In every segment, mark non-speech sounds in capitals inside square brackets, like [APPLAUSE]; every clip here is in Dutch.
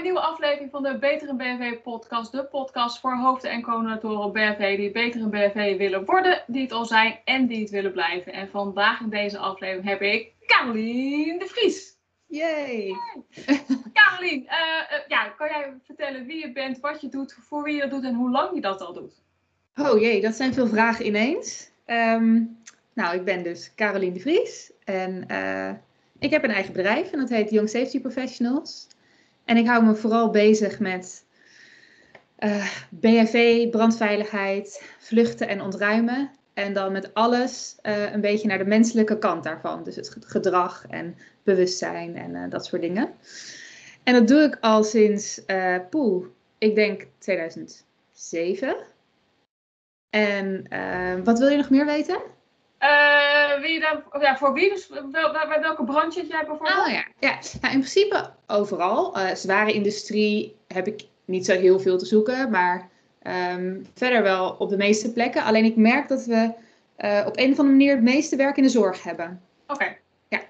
een nieuwe aflevering van de Beter in BNV podcast. De podcast voor hoofden en coördinatoren op BNV die beter in BNV willen worden, die het al zijn en die het willen blijven. En vandaag in deze aflevering heb ik Carolien de Vries. Yay! [LAUGHS] Carolien, uh, uh, ja, kan jij vertellen wie je bent, wat je doet, voor wie je dat doet en hoe lang je dat al doet? Oh jee, dat zijn veel vragen ineens. Um, nou, ik ben dus Carolien de Vries en uh, ik heb een eigen bedrijf en dat heet Young Safety Professionals. En ik hou me vooral bezig met uh, brandveiligheid, vluchten en ontruimen. En dan met alles uh, een beetje naar de menselijke kant daarvan. Dus het gedrag en bewustzijn en uh, dat soort dingen. En dat doe ik al sinds, uh, poeh, ik denk 2007. En wat wil je nog meer weten? Uh, wil je dan, ja, voor wie? Dus wel, bij welke branche zit jij bijvoorbeeld? Oh ja, ja. Nou, in principe overal. Uh, zware industrie heb ik niet zo heel veel te zoeken, maar um, verder wel op de meeste plekken. Alleen ik merk dat we uh, op een of andere manier het meeste werk in de zorg hebben. Oké. Okay. Ja.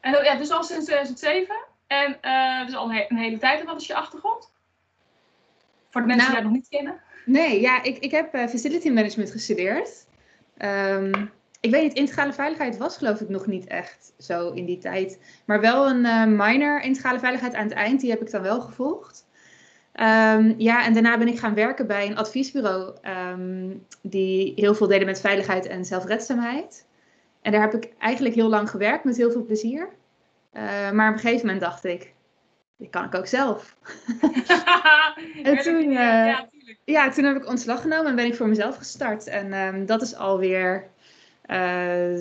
En ja, dus al sinds 2007 en dus al een, he een, hele tijd. En wat is je achtergrond? Voor de mensen nou, die dat nog niet kennen. Nee, ja, ik, ik heb facility management gestudeerd. Um, ik weet niet, integrale veiligheid was geloof ik nog niet echt zo in die tijd. Maar wel een uh, minor integrale veiligheid aan het eind, die heb ik dan wel gevolgd. Um, ja, en daarna ben ik gaan werken bij een adviesbureau um, die heel veel deden met veiligheid en zelfredzaamheid. En daar heb ik eigenlijk heel lang gewerkt met heel veel plezier. Uh, maar op een gegeven moment dacht ik, dit kan ik ook zelf. [LAUGHS] [LAUGHS] en toen, uh, ja, ja, toen heb ik ontslag genomen en ben ik voor mezelf gestart. En um, dat is alweer uh,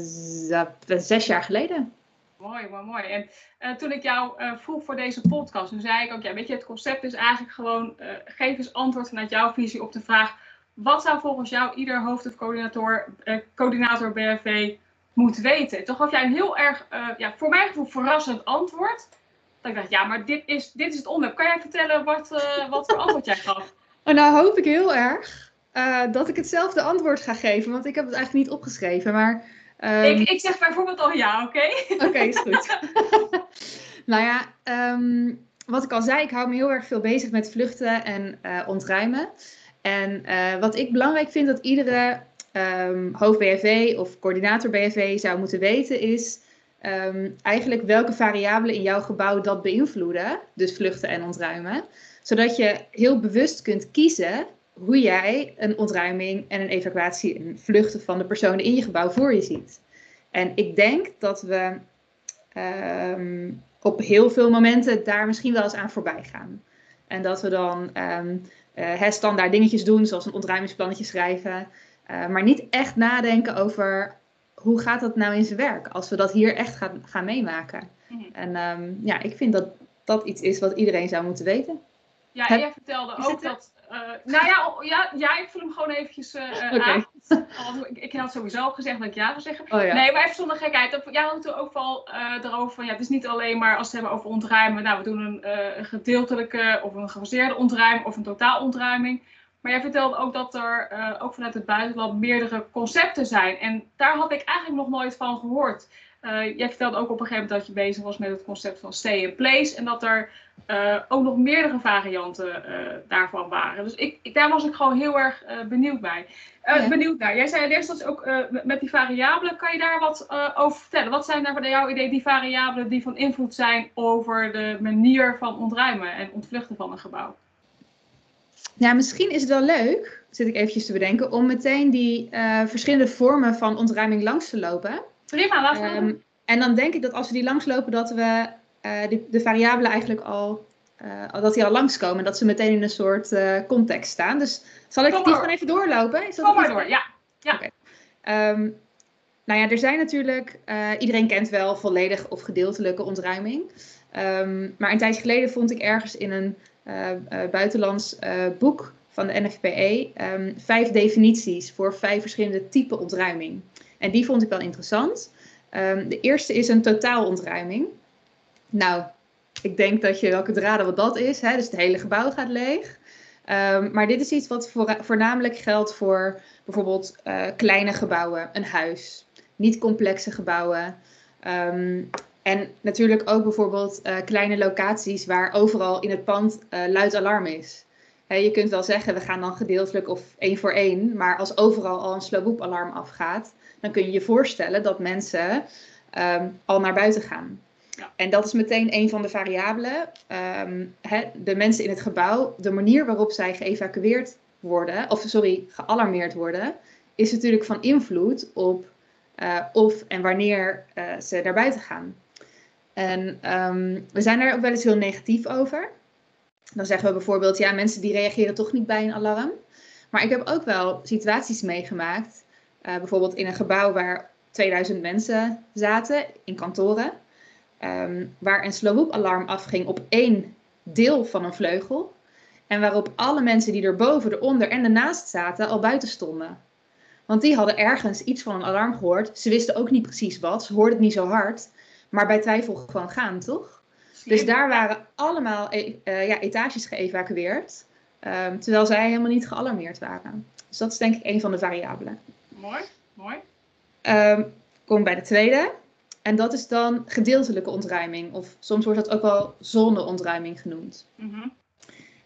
zes jaar geleden. Mooi, mooi, mooi. En uh, toen ik jou vroeg voor deze podcast, toen zei ik ook, ja, weet je, het concept is eigenlijk gewoon, geef eens antwoord vanuit jouw visie op de vraag, wat zou volgens jou ieder hoofd- of coördinator, coördinator BRV moeten weten? Toch gaf jij een heel erg, ja, voor mijn gevoel, verrassend antwoord. Dat ik dacht, ja, maar dit is, dit is het onderwerp. Kan jij vertellen wat, wat voor antwoord jij gaf? En nou hoop ik heel erg uh, dat ik hetzelfde antwoord ga geven, want ik heb het eigenlijk niet opgeschreven. Maar, um... ik, ik zeg bijvoorbeeld al ja, oké? Okay? Oké, okay, is goed. [LAUGHS] nou ja, um, wat ik al zei, ik hou me heel erg veel bezig met vluchten en uh, ontruimen. En uh, wat ik belangrijk vind dat iedere um, hoofd BFV of coördinator BFV zou moeten weten is um, eigenlijk welke variabelen in jouw gebouw dat beïnvloeden. Dus vluchten en ontruimen zodat je heel bewust kunt kiezen hoe jij een ontruiming en een evacuatie en vluchten van de personen in je gebouw voor je ziet. En ik denk dat we um, op heel veel momenten daar misschien wel eens aan voorbij gaan. En dat we dan um, uh, standaard dingetjes doen, zoals een ontruimingsplannetje schrijven. Uh, maar niet echt nadenken over hoe gaat dat nou in zijn werk als we dat hier echt gaan, gaan meemaken. -hmm. En um, ja, ik vind dat dat iets is wat iedereen zou moeten weten. Ja, jij vertelde ook dat. Uh, nou ja, ja, ja, ik vul hem gewoon eventjes uh, okay. aan. [LAUGHS] Ik, ik, had sowieso al gezegd dat ik ja zou zeggen. Oh, ja. Nee, maar even zonder gekheid. Jij had het ook wel uh, erover van ja, het is niet alleen maar als we het hebben over ontruimen. Nou, we doen een, een gedeeltelijke of een gefaseerde ontruiming of een totaal ontruiming. Maar jij vertelde ook dat er ook vanuit het buitenland meerdere concepten zijn. En daar had ik eigenlijk nog nooit van gehoord. Uh, jij vertelde ook op een gegeven moment dat je bezig was met het concept van stay in place. En dat er uh, ook nog meerdere varianten uh, daarvan waren. Dus ik, ik, daar was ik gewoon heel erg benieuwd bij. Ja. Benieuwd naar. Jij zei eerst dat ook met die variabelen. Kan je daar wat over vertellen? Wat zijn daar naar jouw idee die variabelen die van invloed zijn over de manier van ontruimen en ontvluchten van een gebouw? Ja, misschien is het wel leuk, zit ik eventjes te bedenken, om meteen die verschillende vormen van ontruiming langs te lopen. Prima, laten we um, En dan denk ik dat als we die langslopen, dat we uh, die, de variabelen eigenlijk al, uh, dat die al langskomen. En dat ze meteen in een soort uh, context staan. Dus zal ik Kom die gewoon even doorlopen? Is dat Kom maar door, ja. ja. Okay. Um, nou ja, er zijn natuurlijk, iedereen kent wel volledig of gedeeltelijke ontruiming. Um, maar een tijdje geleden vond ik ergens in een buitenlands boek van de NFPE um, vijf definities voor vijf verschillende typen ontruiming. En die vond ik wel interessant. Um, de eerste is een totaalontruiming. Nou, ik denk dat je welke draden wat dat is. Hè? Dus het hele gebouw gaat leeg. Um, maar dit is iets wat voor, voornamelijk geldt voor bijvoorbeeld uh, kleine gebouwen, een huis. Niet complexe gebouwen. Um, En natuurlijk ook bijvoorbeeld uh, kleine locaties waar overal in het pand uh, luid alarm is. Je kunt wel zeggen, we gaan dan gedeeltelijk of één voor één. Maar als overal al een slowboep alarm afgaat, dan kun je je voorstellen dat mensen um, al naar buiten gaan. Ja. En dat is meteen een van de variabelen. Um, de mensen in het gebouw, de manier waarop zij geëvacueerd worden, of sorry, gealarmeerd worden, is natuurlijk van invloed op uh, of en wanneer uh, ze naar buiten gaan. En um, we zijn daar ook wel eens heel negatief over. Dan zeggen we bijvoorbeeld, ja, mensen die reageren toch niet bij een alarm. Maar ik heb ook wel situaties meegemaakt, uh, bijvoorbeeld in een gebouw waar 2000 mensen zaten, in kantoren, um, waar een slow alarm afging op één deel van een vleugel. En waarop alle mensen die erboven, eronder en ernaast zaten al buiten stonden. Want die hadden ergens iets van een alarm gehoord. Ze wisten ook niet precies wat. Ze hoorden het niet zo hard. Maar bij twijfel gewoon gaan, toch? Dus daar waren allemaal e uh, ja, etages geëvacueerd. Um, terwijl zij helemaal niet gealarmeerd waren. Dus dat is denk ik een van de variabelen. Mooi, mooi. Um, kom bij de tweede. En dat is dan gedeeltelijke ontruiming. Of soms wordt dat ook wel zonneontruiming genoemd. Mm -hmm.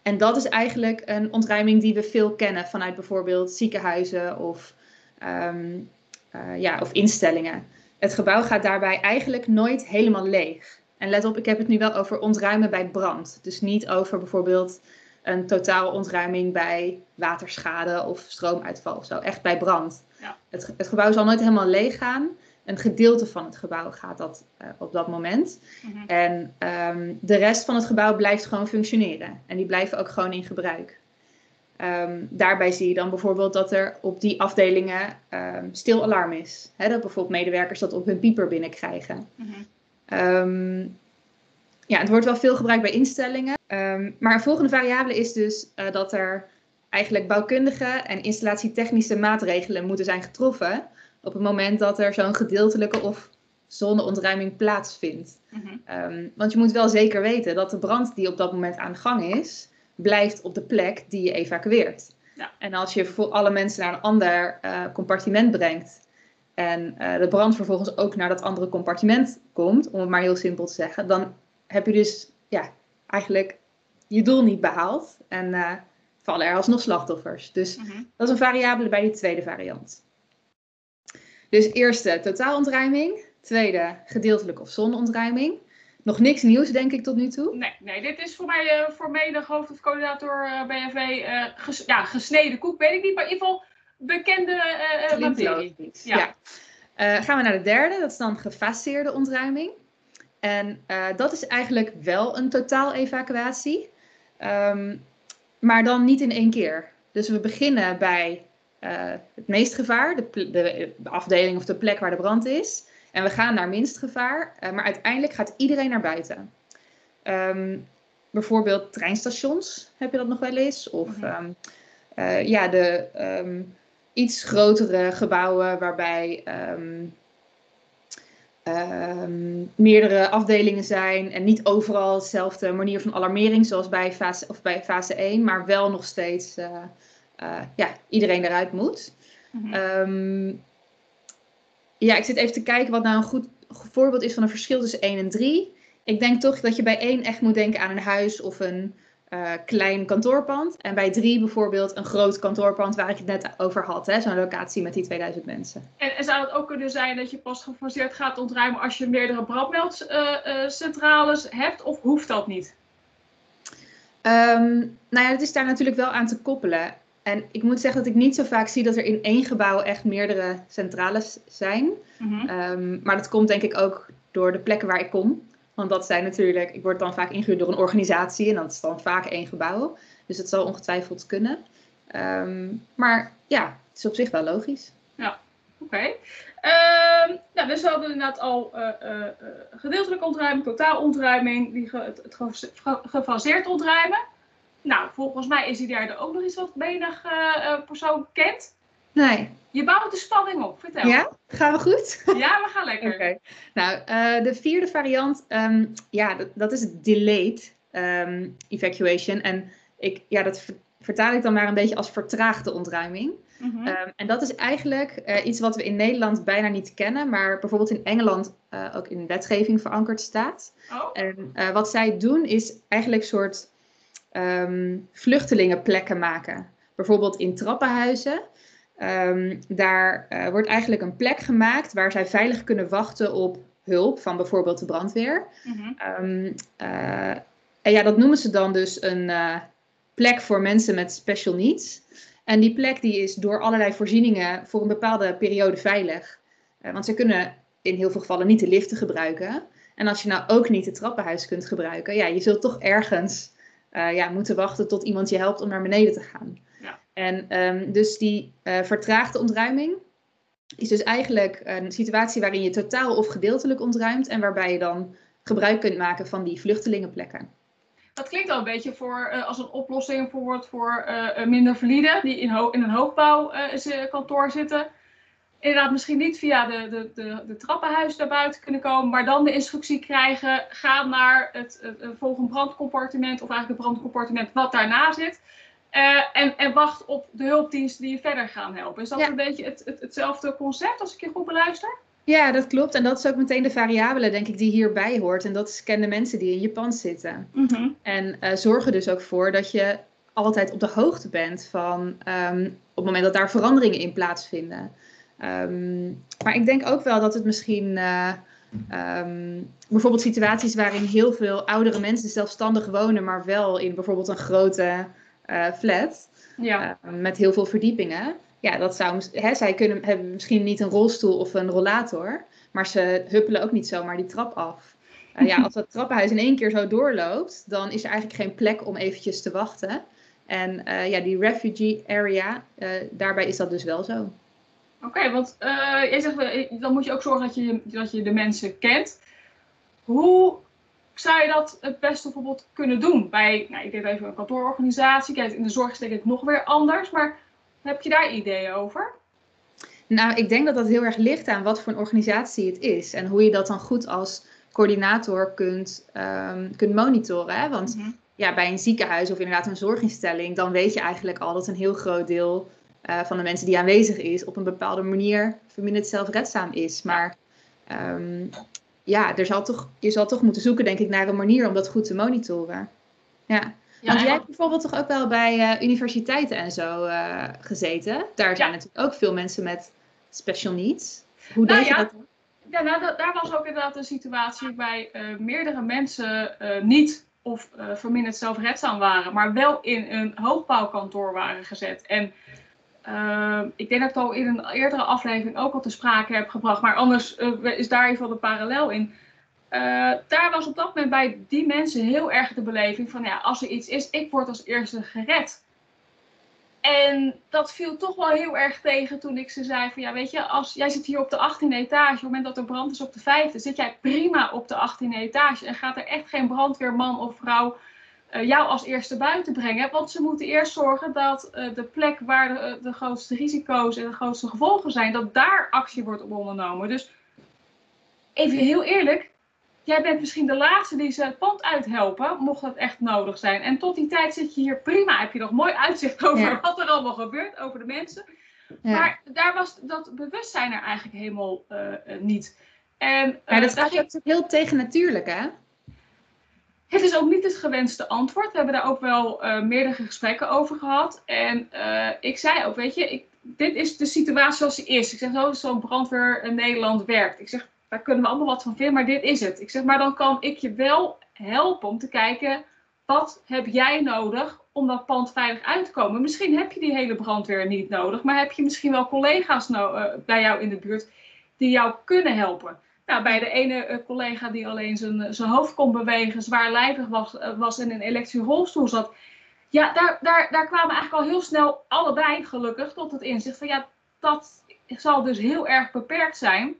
En dat is eigenlijk een ontruiming die we veel kennen vanuit bijvoorbeeld ziekenhuizen of, um, uh, ja, of instellingen. Het gebouw gaat daarbij eigenlijk nooit helemaal leeg. En let op, ik heb het nu wel over ontruimen bij brand. Dus niet over bijvoorbeeld een totaal ontruiming bij waterschade of stroomuitval of zo. Echt bij brand. Ja. Het, het, gebouw zal nooit helemaal leeg gaan. Een gedeelte van het gebouw gaat dat uh, op dat moment. Mm -hmm. En um, de rest van het gebouw blijft gewoon functioneren. En die blijven ook gewoon in gebruik. Um, daarbij zie je dan bijvoorbeeld dat er op die afdelingen um, stil alarm is. He, dat bijvoorbeeld medewerkers dat op hun pieper binnenkrijgen. Mm -hmm. um, ja, het wordt wel veel gebruikt bij instellingen. maar een volgende variabele is dus uh, dat er eigenlijk bouwkundige en installatietechnische maatregelen moeten zijn getroffen op het moment dat er zo'n gedeeltelijke of zonneontruiming plaatsvindt. Mm -hmm. want je moet wel zeker weten dat de brand die op dat moment aan de gang is, blijft op de plek die je evacueert. Ja. En als je voor alle mensen naar een ander uh, compartiment brengt en uh, de brand vervolgens ook naar dat andere compartiment komt, om het maar heel simpel te zeggen, dan heb je dus ja, eigenlijk je doel niet behaald en uh, vallen er alsnog slachtoffers. Dus mm -hmm. dat is een variabele bij die tweede variant. Dus eerste totaalontruiming, tweede gedeeltelijke of zonontruiming. Nog niks nieuws, denk ik, tot nu toe? Nee, nee dit is voor mij, uh, voor menig hoofd of coördinator uh, BNV uh, ges, ja, gesneden koek, weet ik niet, maar in ieder geval bekende materie. Ja. ja. gaan we naar de derde, dat is dan gefaseerde ontruiming. En dat is eigenlijk wel een totaal evacuatie, um, maar dan niet in één keer. Dus we beginnen bij het meest gevaar, de, de, de afdeling of de plek waar de brand is. En we gaan naar minst gevaar, uh, maar uiteindelijk gaat iedereen naar buiten. Um, bijvoorbeeld treinstations, heb je dat nog wel eens? Of um, uh, ja, de um, iets grotere gebouwen waarbij meerdere afdelingen zijn en niet overal dezelfde manier van alarmering zoals bij fase, of bij fase 1, maar wel nog steeds uh, ja, iedereen eruit moet. Mm -hmm. Ja, ik zit even te kijken wat nou een goed voorbeeld is van een verschil tussen 1 en 3. Ik denk toch dat je bij 1 echt moet denken aan een huis of een uh, klein kantoorpand. En bij 3 bijvoorbeeld een groot kantoorpand waar ik het net over had. Zo'n locatie met die 2000 mensen. En, en, zou het ook kunnen zijn dat je pas gefaseerd gaat ontruimen als je meerdere brandmeldcentrales uh, uh, hebt? Of hoeft dat niet? Um, nou ja, het is daar natuurlijk wel aan te koppelen. En ik moet zeggen dat ik niet zo vaak zie dat er in één gebouw echt meerdere centrales zijn. Mm-hmm. Um, maar dat komt denk ik ook door de plekken waar ik kom. Want dat zijn natuurlijk, ik word dan vaak ingehuurd door een organisatie en dat is dan vaak één gebouw. Dus dat zal ongetwijfeld kunnen. Um, maar ja, het is op zich wel logisch. Ja, oké. Um, nou, dus we hadden inderdaad al uh, uh, gedeeltelijke ontruiming, totaal ontruiming, die ge, het, het gefaseerd ontruimen. Nou, volgens mij is hij daar ook nog iets wat menig uh, persoon kent. Nee. Je bouwt de spanning op, vertel. Ja, gaan we goed? Ja, we gaan lekker. Oké. Okay. Nou, uh, de vierde variant, um, ja, dat, dat, is delayed um, evacuation. En ik, ja, dat vertaal ik dan maar een beetje als vertraagde ontruiming. Mhm. Ehm, en dat is eigenlijk iets wat we in Nederland bijna niet kennen, maar bijvoorbeeld in Engeland ook in wetgeving verankerd staat. Oh. En wat zij doen is eigenlijk een soort vluchtelingenplekken maken. Bijvoorbeeld in trappenhuizen. Um, daar uh, wordt eigenlijk een plek gemaakt waar zij veilig kunnen wachten op hulp van bijvoorbeeld de brandweer. Mm um, uh, en ja, dat noemen ze dan dus een uh, plek voor mensen met special needs. En die plek die is door allerlei voorzieningen voor een bepaalde periode veilig. want ze kunnen in heel veel gevallen niet de liften gebruiken. En als je nou ook niet het trappenhuis kunt gebruiken, ja, je zult toch ergens ja, moeten wachten tot iemand je helpt om naar beneden te gaan. En um, dus die uh, vertraagde ontruiming is dus eigenlijk een situatie waarin je totaal of gedeeltelijk ontruimt en waarbij je dan gebruik kunt maken van die vluchtelingenplekken. Dat klinkt al een beetje voor, uh, als een oplossing bijvoorbeeld voor uh, minder valide die in, in een hoogbouwkantoor zitten. Inderdaad, misschien niet via de, de, de, de trappenhuis naar buiten kunnen komen, maar dan de instructie krijgen: ga naar het volgende brandcompartiment of eigenlijk het brandcompartiment wat daarna zit. Uh, en, en, wacht op de hulpdiensten die je verder gaan helpen. Is dat een beetje het, het, hetzelfde concept als ik je goed beluister? Ja, dat klopt. En dat is ook meteen de variabele, denk ik, die hierbij hoort. En dat is kennen mensen die in je pand zitten. Mm -hmm. En uh, zorg er dus ook voor dat je altijd op de hoogte bent van um, op het moment dat daar veranderingen in plaatsvinden. Um, maar ik denk ook wel dat het misschien uh, um, bijvoorbeeld situaties waarin heel veel oudere mensen zelfstandig wonen, maar wel in bijvoorbeeld een grote uh, flat. Ja. Uh, met heel veel verdiepingen. Ja, dat zou, hè, zij kunnen, hebben misschien niet een rolstoel of een rollator. Maar ze huppelen ook niet zomaar die trap af. Uh, ja, [LAUGHS] als dat trappenhuis in één keer zo doorloopt, dan is er eigenlijk geen plek om eventjes te wachten. En ja, die refugee area, daarbij is dat dus wel zo. Oké, okay, want jij zegt, dan moet je ook zorgen dat je, dat je de mensen kent. Hoe zou je dat het beste bijvoorbeeld kunnen doen? Bij, nou, ik deed even een kantoororganisatie. Kijk, in de zorg is het nog weer anders. Maar heb je daar ideeën over? Nou, ik denk dat dat heel erg ligt aan wat voor een organisatie het is. En hoe je dat dan goed als coördinator kunt, um, kunt monitoren. Hè? Want mhm. ja, bij een ziekenhuis of inderdaad een zorginstelling, dan weet je eigenlijk al dat een heel groot deel uh, van de mensen die aanwezig is, op een bepaalde manier verminderd zelfredzaam is. Maar um, ja, er zal toch, je zal toch moeten zoeken, denk ik, naar een manier om dat goed te monitoren. Ja. Want jij hebt bijvoorbeeld toch ook wel bij uh, universiteiten en zo uh, gezeten. Daar zijn natuurlijk ook veel mensen met special needs. Hoe nou, deed je dat? Ja, nou, daar was ook inderdaad een situatie waarbij uh, meerdere mensen niet of verminderd zelfredzaam waren, maar wel in een hoogbouwkantoor waren gezet. En Ehm, ik denk dat ik het al in een eerdere aflevering ook al te sprake heb gebracht, maar anders uh, is daar even de parallel in. Uh, daar was op dat moment bij die mensen heel erg de beleving van, ja, als er iets is, ik word als eerste gered. En dat viel toch wel heel erg tegen toen ik ze zei van, ja, weet je, als jij zit hier op de 18e etage, op het moment dat er brand is op de 5e, zit jij prima op de 18e etage en gaat er echt geen brandweerman of vrouw jou als eerste buiten brengen. Want ze moeten eerst zorgen dat uh, de plek waar de, eh, de, grootste risico's en de grootste gevolgen zijn, dat daar actie wordt op ondernomen. Dus even heel eerlijk, jij bent misschien de laatste die ze het pand uithelpen, mocht dat echt nodig zijn. En tot die tijd zit je hier prima, heb je nog mooi uitzicht over ja. wat er allemaal gebeurt, over de mensen. Ja. Maar daar was dat bewustzijn er eigenlijk helemaal niet. En, ja, dat is ging... heel tegennatuurlijk, hè? Het is ook niet het gewenste antwoord. We hebben daar ook wel uh, meerdere gesprekken over gehad. En uh, ik zei ook, weet je, ik, dit is de situatie zoals die is. Ik zeg, zo zo'n brandweer in Nederland werkt. Ik zeg, daar kunnen we allemaal wat van vinden, maar dit is het. Ik zeg, maar dan kan ik je wel helpen om te kijken, wat heb jij nodig om dat pand veilig uit te komen? Misschien heb je die hele brandweer niet nodig, maar heb je misschien wel collega's uh, bij jou in de buurt die jou kunnen helpen. Nou, bij de ene eh, collega die alleen zijn, eh, zijn hoofd kon bewegen, zwaarlijvig was, eh, was en in een elektrische rolstoel zat. Ja, daar, daar, daar kwamen eigenlijk al heel snel allebei gelukkig tot het inzicht van ja, dat zal dus heel erg beperkt zijn.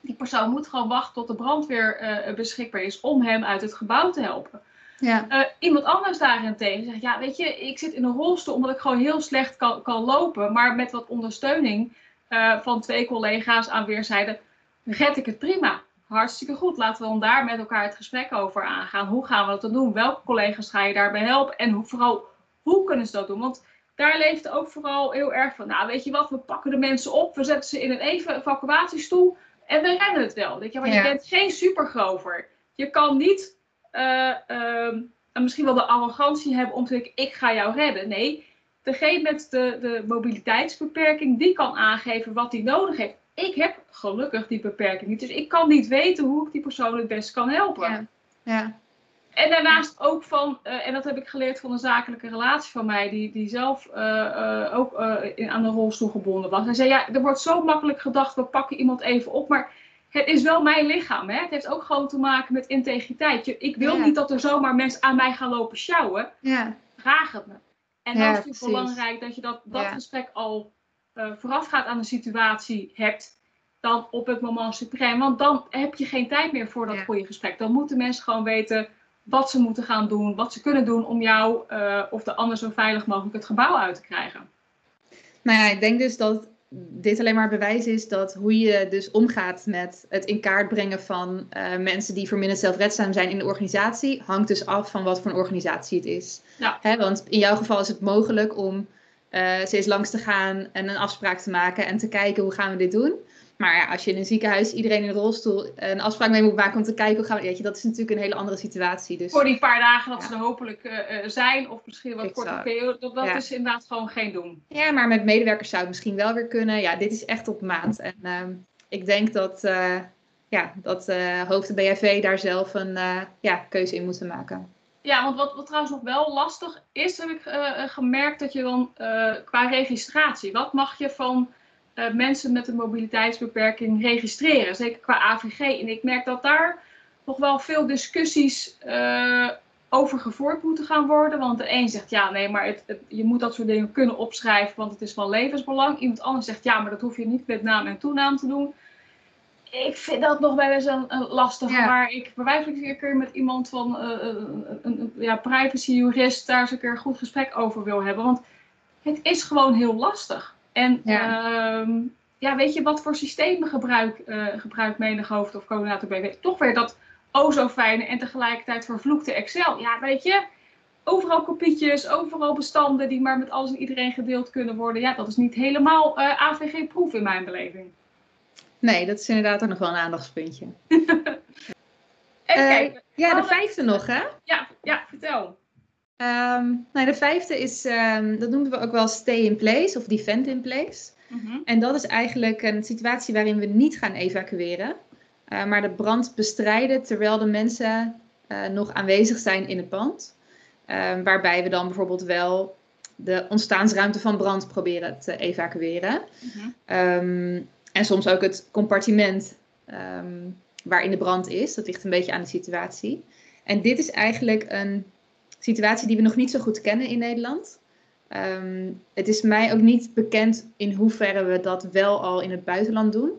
Die persoon moet gewoon wachten tot de brandweer uh, beschikbaar is om hem uit het gebouw te helpen. Ja. Uh, iemand anders daarentegen zegt, ja weet je, ik zit in een rolstoel omdat ik gewoon heel slecht kan, kan lopen. Maar met wat ondersteuning uh, van twee collega's aan weerszijden red ik het prima. Hartstikke goed. Laten we dan daar met elkaar het gesprek over aangaan. Hoe gaan we dat dan doen? Welke collega's ga je daarbij helpen? En hoe, vooral, hoe kunnen ze dat doen? Want daar leeft ook vooral heel erg van, nou weet je wat, we pakken de mensen op, we zetten ze in een even evacuatiestoel en we rennen het wel. Weet je, maar je bent geen supergrover. Je kan niet uh, uh, misschien wel de arrogantie hebben om te denken, ik ga jou redden. Nee, degene met de, de mobiliteitsbeperking, die kan aangeven wat hij nodig heeft. Ik heb gelukkig die beperking niet, dus ik kan niet weten hoe ik die persoon het best kan helpen. Ja. ja. En daarnaast ook van, uh, en dat heb ik geleerd van een zakelijke relatie van mij, die, die zelf uh, uh, ook in, aan de rolstoel gebonden was. Hij zei, ja, er wordt zo makkelijk gedacht, we pakken iemand even op, maar het is wel mijn lichaam. Hè? Het heeft ook gewoon te maken met integriteit. Je, ik wil Ja. niet dat er zomaar mensen aan mij gaan lopen sjouwen. Ja. Vraag het me. En Ja, dan is het precies. belangrijk dat je dat, dat gesprek al eh, voorafgaat aan de situatie hebt. Dan op het moment supreme. Want dan heb je geen tijd meer voor dat Ja. goede gesprek. Dan moeten mensen gewoon weten wat ze moeten gaan doen. Wat ze kunnen doen om jou eh, of de ander zo veilig mogelijk het gebouw uit te krijgen. Nou ja, ik denk dus dat dit alleen maar bewijs is dat hoe je dus omgaat met het in kaart brengen van eh, mensen die verminderd zelfredzaam zijn in de organisatie, hangt dus af van wat voor een organisatie het is. Ja. Hè, want in jouw geval is het mogelijk om ze eens langs te gaan en een afspraak te maken en te kijken hoe gaan we dit doen. Maar ja, als je in een ziekenhuis iedereen in een rolstoel een afspraak mee moet maken om te kijken hoe gaan we, weet je, dat is natuurlijk een hele andere situatie. Dus Voor die paar dagen dat Ja. ze er hopelijk eh, eh, zijn. Of misschien wat Exact. korte periode. Dat, dat Ja. is inderdaad gewoon geen doen. Ja, maar met medewerkers zou het misschien wel weer kunnen. Ja, dit is echt op maat. En ehm, ik denk dat, ja, dat hoofd de BFV daar zelf een ja, keuze in moeten maken. Ja, want wat, wat trouwens nog wel lastig is, heb ik eh, eh, gemerkt dat je dan eh, qua registratie, wat mag je van mensen met een mobiliteitsbeperking registreren? Zeker qua AVG. En ik merk dat daar nog wel veel discussies over gevoerd moeten gaan worden. Want de een zegt ja, nee, maar het- je moet dat soort dingen kunnen opschrijven, want het is van levensbelang. Iemand anders zegt ja, maar dat hoef je niet met naam en toenaam te doen. Ik vind dat nog wel eens een, een lastig, Ja. waar ik van een keer met iemand van eh, een, een, ja, privacy-jurist daar eens een keer een goed gesprek over wil hebben. Want het is gewoon heel lastig. En Ja. ja, ja weet je, wat voor systemen gebruik, eh gebruikt menig hoofd of coördinator BW? Toch weer dat o zo fijne en tegelijkertijd vervloekte Excel. Ja, weet je, overal kopietjes, overal bestanden die maar met alles en iedereen gedeeld kunnen worden. Ja, dat is niet helemaal eh, AVG-proef in mijn beleving. Nee, dat is inderdaad ook nog wel een aandachtspuntje. [LAUGHS] Even Eh. Ja, de Alle- vijfde nog, hè? Ja, ja, vertel. Ehm, nou, de vijfde is, ehm, dat noemen we ook wel stay in place of defend in place. Mhm. En dat is eigenlijk een situatie waarin we niet gaan evacueren, eh, maar de brand bestrijden terwijl de mensen eh, nog aanwezig zijn in het pand. Ehm, waarbij we dan bijvoorbeeld wel de ontstaansruimte van brand proberen te evacueren. Mhm. En soms ook het compartiment ehm, waarin de brand is. Dat ligt een beetje aan de situatie. En dit is eigenlijk een situatie die we nog niet zo goed kennen in Nederland. Ehm, het is mij ook niet bekend in hoeverre we dat wel al in het buitenland doen.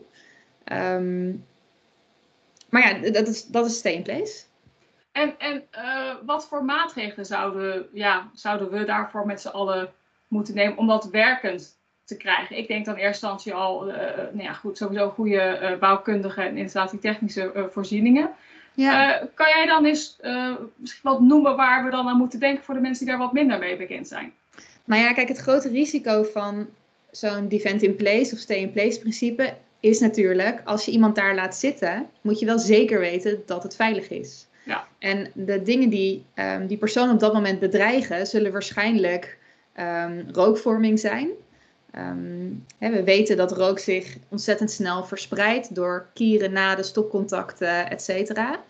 Ehm, maar ja, dat is, dat is stay place. En, en eh, wat voor maatregelen zouden, ja, zouden we daarvoor met z'n allen moeten nemen om dat werkend te krijgen? Ik denk dan in eerste instantie al, eh, nou ja, goed, sowieso goede eh, bouwkundige en installatietechnische eh, voorzieningen. Ja. Kan jij dan eens misschien wat noemen waar we dan aan moeten denken voor de mensen die daar wat minder mee bekend zijn? Nou ja, kijk, het grote risico van zo'n defend in place of stay in place principe is natuurlijk, als je iemand daar laat zitten, moet je wel zeker weten dat het veilig is. Ja. En de dingen die ehm, die persoon op dat moment bedreigen, zullen waarschijnlijk ehm, rookvorming zijn. Ehm, hè, we weten dat rook zich ontzettend snel verspreidt door kieren, naden, stopcontacten, et cetera.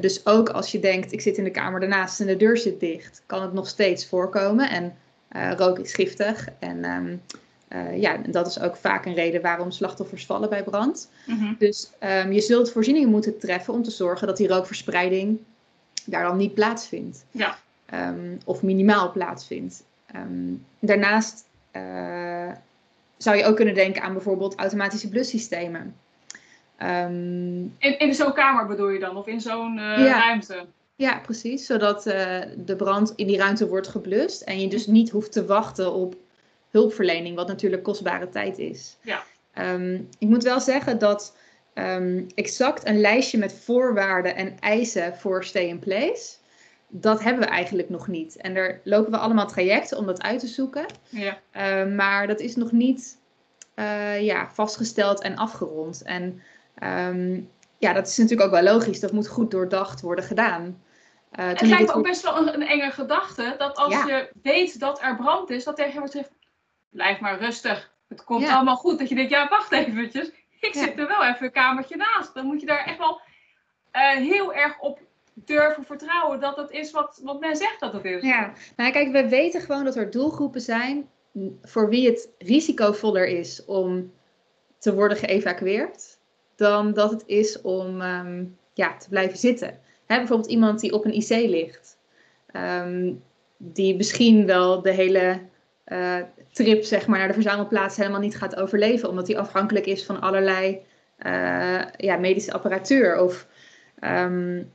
Dus ook als je denkt, ik zit in de kamer daarnaast en de deur zit dicht, kan het nog steeds voorkomen. En eh, rook is giftig. En ehm, eh, ja, dat is ook vaak een reden waarom slachtoffers vallen bij brand. Dus ehm, je zult voorzieningen moeten treffen om te zorgen dat die rookverspreiding daar dan niet plaatsvindt. Ja. Of minimaal plaatsvindt. Daarnaast eh, zou je ook kunnen denken aan bijvoorbeeld automatische blussystemen. Ehm, In, in zo'n kamer bedoel je dan, of in zo'n eh, Ja. ruimte? Ja, precies. Zodat eh, de brand in die ruimte wordt geblust. En je dus niet hoeft te wachten op hulpverlening, wat natuurlijk kostbare tijd is. Ja. Ehm, ik moet wel zeggen dat ehm, exact een lijstje met voorwaarden en eisen voor stay in place. Dat hebben we eigenlijk nog niet. En daar lopen we allemaal trajecten om dat uit te zoeken. Ja. Uh, maar dat is nog niet uh, ja, vastgesteld en afgerond. En um, ja, dat is natuurlijk ook wel logisch. Dat moet goed doordacht worden gedaan. Uh, het lijkt me ook best wel een, een, enge gedachte. Dat als ja. je weet dat er brand is, dat tegen je wordt gezegd... Blijf maar rustig. Het komt ja. allemaal goed. Dat je denkt, ja, wacht eventjes. Ik zit er wel even een kamertje naast. Dan moet je daar echt wel heel erg op durven vertrouwen dat het is wat, wat men zegt dat het is. Ja, nou kijk, we weten gewoon dat er doelgroepen zijn voor wie het risicovoller is om te worden geëvacueerd dan dat het is om um, ja, te blijven zitten. Hè, bijvoorbeeld iemand die op een IC ligt, um, die misschien wel de hele uh, trip zeg maar, naar de verzamelplaats helemaal niet gaat overleven, omdat die afhankelijk is van allerlei uh, ja, medische apparatuur of um,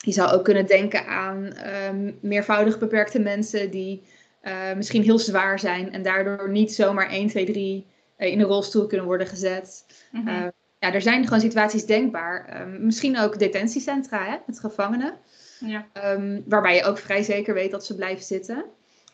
je zou ook kunnen denken aan um, meervoudig beperkte mensen die uh, misschien heel zwaar zijn en daardoor niet zomaar 1, 2, 3 uh, in een rolstoel kunnen worden gezet. Mm -hmm. uh, ja, er zijn gewoon situaties denkbaar. Um, misschien ook detentiecentra hè, met gevangenen. Ja. Um, waarbij je ook vrij zeker weet dat ze blijven zitten.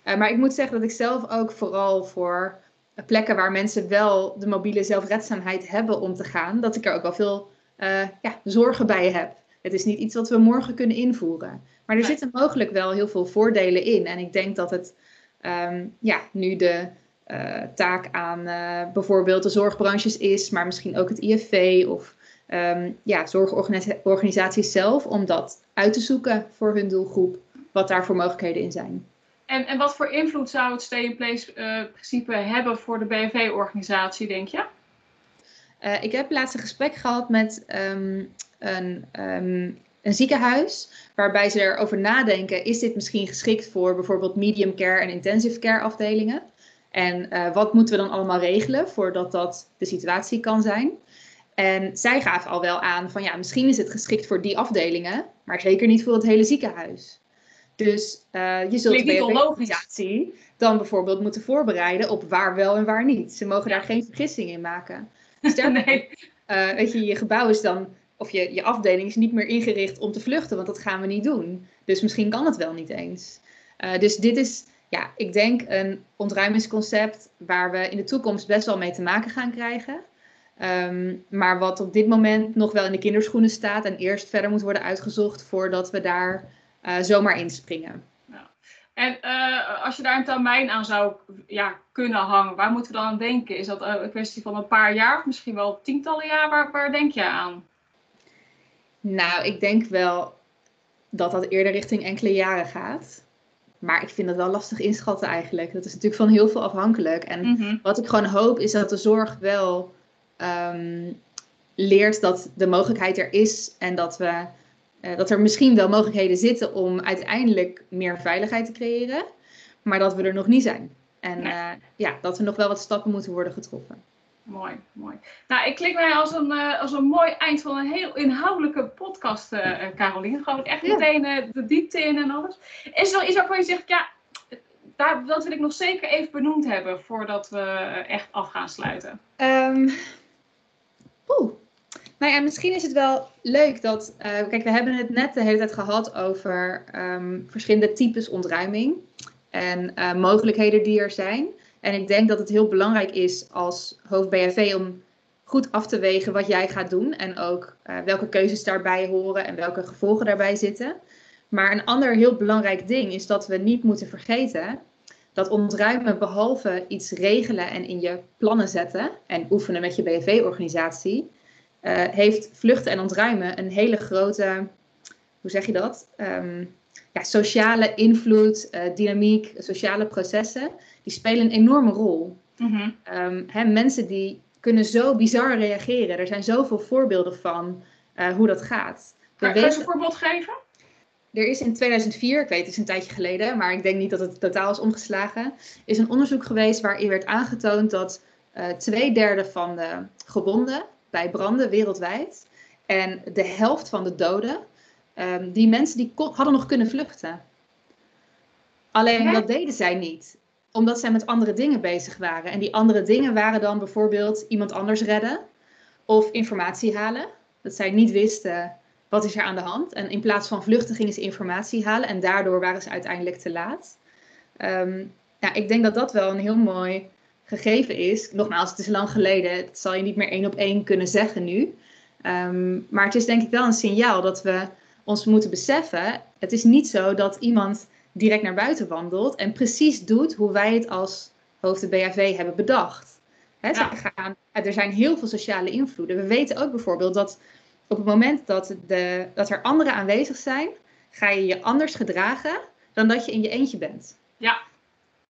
Uh, maar ik moet zeggen dat ik zelf ook vooral voor plekken waar mensen wel de mobiele zelfredzaamheid hebben om te gaan, dat ik er ook wel veel uh, ja, zorgen bij heb. Het is niet iets wat we morgen kunnen invoeren. Maar er zitten mogelijk wel heel veel voordelen in. En ik denk dat het um, ja, nu de uh, taak aan uh, bijvoorbeeld de zorgbranches is, maar misschien ook het IFV of um, ja, zorgorganisaties zelf, om dat uit te zoeken voor hun doelgroep, wat daar voor mogelijkheden in zijn. En, en wat voor invloed zou het stay-in-place uh, principe hebben voor de BNV-organisatie, denk je? Uh, ik heb laatst een gesprek gehad met um, een, um, een ziekenhuis, waarbij ze erover nadenken: is dit misschien geschikt voor bijvoorbeeld medium care en intensive care afdelingen? En uh, wat moeten we dan allemaal regelen voordat dat de situatie kan zijn? En zij gaven al wel aan van ja, misschien is het geschikt voor die afdelingen, maar zeker niet voor het hele ziekenhuis. Dus uh, je zult de organisatie dan bijvoorbeeld moeten voorbereiden op waar wel en waar niet. Ze mogen daar geen vergissing in maken. Sterker nee. uh, weet je, je gebouw is dan, of je, je afdeling is niet meer ingericht om te vluchten, want dat gaan we niet doen. Dus misschien kan het wel niet eens. Uh, dus dit is, ja, ik denk een ontruimingsconcept waar we in de toekomst best wel mee te maken gaan krijgen. Um, maar wat op dit moment nog wel in de kinderschoenen staat en eerst verder moet worden uitgezocht voordat we daar uh, zomaar inspringen. En uh, als je daar een termijn aan zou ja, kunnen hangen, waar moeten we dan aan denken? Is dat een kwestie van een paar jaar of misschien wel tientallen jaar? Waar, waar denk je aan? Nou, ik denk wel dat dat eerder richting enkele jaren gaat. Maar ik vind het wel lastig inschatten eigenlijk. Dat is natuurlijk van heel veel afhankelijk. En mm -hmm. wat ik gewoon hoop is dat de zorg wel um, leert dat de mogelijkheid er is en dat we uh, dat er misschien wel mogelijkheden zitten om uiteindelijk meer veiligheid te creëren, maar dat we er nog niet zijn. En ja, uh, ja dat er nog wel wat stappen moeten worden getroffen. Mooi, mooi. Nou, ik klik mij als een, uh, als een mooi eind van een heel inhoudelijke podcast, Caroline. Gewoon echt ja. meteen de diepte in en alles. Is er wel iets waarvan je zegt, ja, daar, dat wil ik nog zeker even benoemd hebben voordat we echt af gaan sluiten? Um, Oeh. Nou ja, misschien is het wel leuk dat. Uh, kijk, we hebben het net de hele tijd gehad over um, verschillende types ontruiming en uh, mogelijkheden die er zijn. En ik denk dat het heel belangrijk is als hoofd BHV om goed af te wegen wat jij gaat doen en ook uh, welke keuzes daarbij horen en welke gevolgen daarbij zitten. Maar een ander heel belangrijk ding is dat we niet moeten vergeten dat ontruimen behalve iets regelen en in je plannen zetten en oefenen met je BV-organisatie, heeft vluchten en ontruimen een hele grote, hoe zeg je dat? Um, ja, sociale invloed, uh, dynamiek, sociale processen, die spelen een enorme rol. Mm -hmm. um, hè, mensen die kunnen zo bizar reageren. Er zijn zoveel voorbeelden van uh, hoe dat gaat. Kan je een voorbeeld geven? Er is in 2004, ik weet het is een tijdje geleden, maar ik denk niet dat het totaal is omgeslagen, is een onderzoek geweest waarin werd aangetoond dat uh, twee derde van de gewonden bij branden wereldwijd en de helft van de doden, um, die mensen die kon, hadden nog kunnen vluchten. Alleen ja. dat deden zij niet, omdat zij met andere dingen bezig waren. En die andere dingen waren dan bijvoorbeeld iemand anders redden of informatie halen. Dat zij niet wisten wat is er aan de hand? En in plaats van vluchten gingen ze informatie halen en daardoor waren ze uiteindelijk te laat. Um, ja, ik denk dat dat wel een heel mooi gegeven is. Nogmaals, het is lang geleden, het zal je niet meer één op één kunnen zeggen nu. Ehm, maar het is denk ik wel een signaal dat we ons moeten beseffen. Het is niet zo dat iemand direct naar buiten wandelt en precies doet hoe wij het als hoofd BHV hebben bedacht. gaan, er zijn heel veel sociale invloeden. We weten ook bijvoorbeeld dat op het moment dat, de, dat er anderen aanwezig zijn, ga je je anders gedragen dan dat je in je eentje bent. Ja,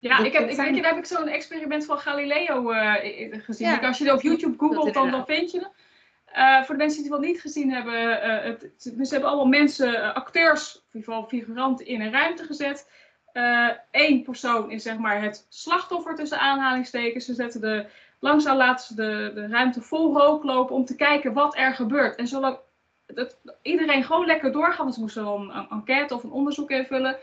ja, ik heb, ik, heb ik zo'n experiment van Galileo uh, gezien. Als je er op YouTube googelt, dan, dan vind je het. Uh, voor de mensen die het wel niet gezien hebben, uh, het, ze hebben allemaal mensen, acteurs, in ieder geval figuranten, in een ruimte gezet. Eén persoon is zeg maar het slachtoffer tussen aanhalingstekens. Ze zetten de, langzaam laten ze de, de ruimte vol rook lopen om te kijken wat er gebeurt. En zolang dat iedereen gewoon lekker doorgaat, want ze moesten dan een enquête of een onderzoek invullen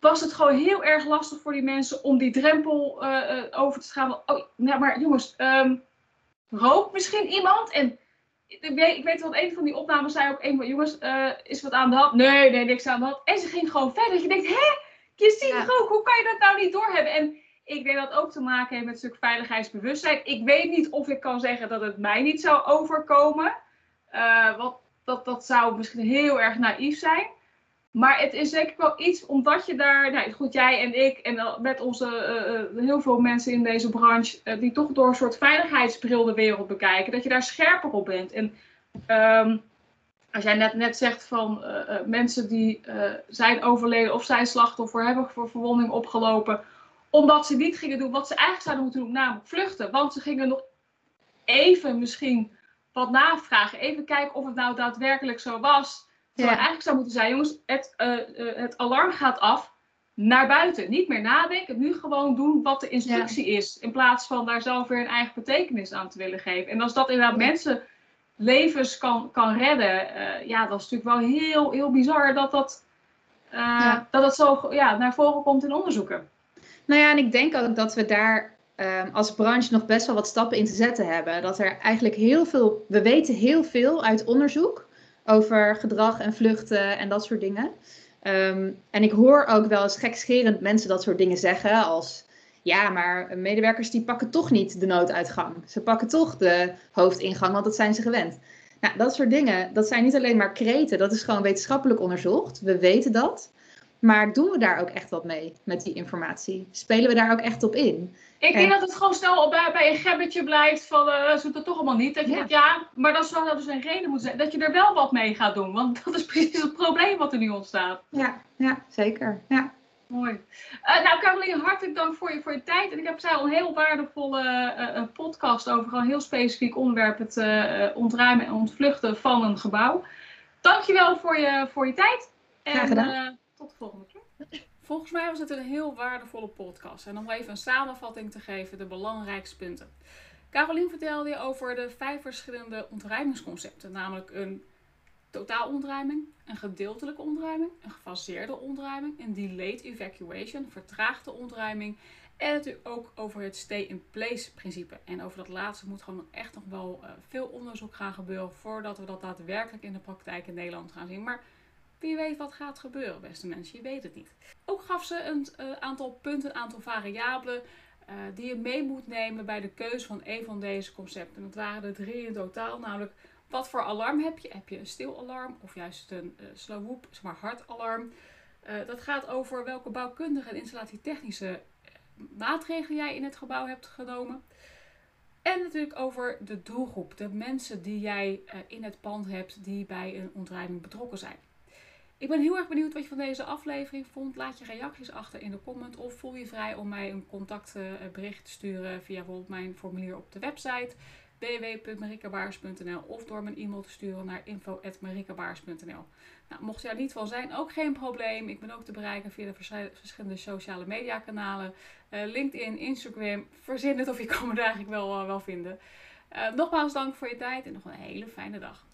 was het gewoon heel erg lastig voor die mensen om die drempel uh, over te gaan. Oh, nou, maar jongens, um, rook misschien iemand? En ik weet, ik weet wat een van die opnames zei ook: een van jongens, uh, is wat aan de hand? Nee, nee, niks aan de hand. En ze ging gewoon verder. Dat je denkt, hè? Je ziet ja. rook, hoe kan je dat nou niet doorhebben? En ik denk dat ook te maken heeft met een stuk veiligheidsbewustzijn. Ik weet niet of ik kan zeggen dat het mij niet zou overkomen. Uh, want dat, dat zou misschien heel erg naïef zijn. Maar het is zeker wel iets omdat je daar, nou goed, jij en ik en met onze uh, heel veel mensen in deze branche, uh, die toch door een soort veiligheidsbril de wereld bekijken, dat je daar scherper op bent. En um, als jij net, net zegt van mensen die zijn overleden of zijn slachtoffer, hebben voor verwonding opgelopen, omdat ze niet gingen doen wat ze eigenlijk zouden moeten doen, namelijk vluchten. Want ze gingen nog even misschien wat navragen, even kijken of het nou daadwerkelijk zo was. Terwijl eigenlijk zou moeten zijn, jongens, het, uh, uh, het alarm gaat af naar buiten. Niet meer nadenken, nu gewoon doen wat de instructie is. In plaats van daar zelf weer een eigen betekenis aan te willen geven. En als dat inderdaad mensen levens kan, kan redden, uh, ja, dat is natuurlijk wel heel, heel bizar dat dat, ja. dat, dat zo ja, naar voren komt in onderzoeken. Nou ja, en ik denk ook dat we daar um, als branche nog best wel wat stappen in te zetten hebben. Dat er eigenlijk heel veel, we weten heel veel uit onderzoek over gedrag en vluchten en dat soort dingen. Um, en ik hoor ook wel eens gekscherend mensen dat soort dingen zeggen als... Ja, maar medewerkers die pakken toch niet de nooduitgang. Ze pakken toch de hoofdingang, want dat zijn ze gewend. Nou, dat soort dingen, dat zijn niet alleen maar kreten, dat is gewoon wetenschappelijk onderzocht. We weten dat. Maar doen we daar ook echt wat mee met die informatie? Spelen we daar ook echt op in? Ik denk dat het gewoon snel bij, bij een gebbetje blijft van uh, ze het toch allemaal niet. Dat je ja. denkt, ja, maar dat zou dus een reden moeten zijn dat je er wel wat mee gaat doen. Want [LAUGHS] dat is precies het probleem wat er nu ontstaat. Ja, ja zeker. Ja. Mooi. Uh, nou, Caroline, hartelijk dank voor je, voor je tijd. En ik heb zei een heel waardevolle uh, podcast over een heel specifiek onderwerp: het ontruimen en ontvluchten van een gebouw. Dankjewel voor je, voor je tijd. Graag gedaan. Tot de volgende keer. Volgens mij was het een heel waardevolle podcast. En om even een samenvatting te geven, de belangrijkste punten. Carolien vertelde je over de vijf verschillende ontruimingsconcepten. Namelijk een totaalontruiming, een gedeeltelijke ontruiming, een gefaseerde ontruiming, een delayed evacuation, vertraagde ontruiming. En natuurlijk ook over het stay-in-place principe. En over dat laatste moet gewoon echt nog wel uh, veel onderzoek gaan gebeuren voordat we dat daadwerkelijk in de praktijk in Nederland gaan zien. Maar wie weet wat gaat gebeuren, beste mensen. Je weet het niet. Ook gaf ze een uh, aantal punten, een aantal variabelen uh, die je mee moet nemen bij de keuze van een van deze concepten. Dat waren er drie in totaal, namelijk wat voor alarm heb je? Heb je een stil alarm of juist een uh, slow whoop, zeg maar hard alarm? dat gaat over welke bouwkundige en installatietechnische maatregelen jij in het gebouw hebt genomen. En natuurlijk over de doelgroep, de mensen die jij in het pand hebt die bij een ontruiming betrokken zijn. Ik ben heel erg benieuwd wat je van deze aflevering vond. Laat je reacties achter in de comment of voel je vrij om mij een contactbericht te sturen via bijvoorbeeld mijn formulier op de website www.marikabaars.nl of door mijn e-mail te sturen naar info.marikabaars.nl. Nou, mocht je daar niet van zijn, ook geen probleem. Ik ben ook te bereiken via de verschillende sociale media kanalen. Uh, LinkedIn, Instagram, verzin het of je kan me daar eigenlijk wel, uh, wel vinden. Uh, nogmaals dank voor je tijd en nog een hele fijne dag.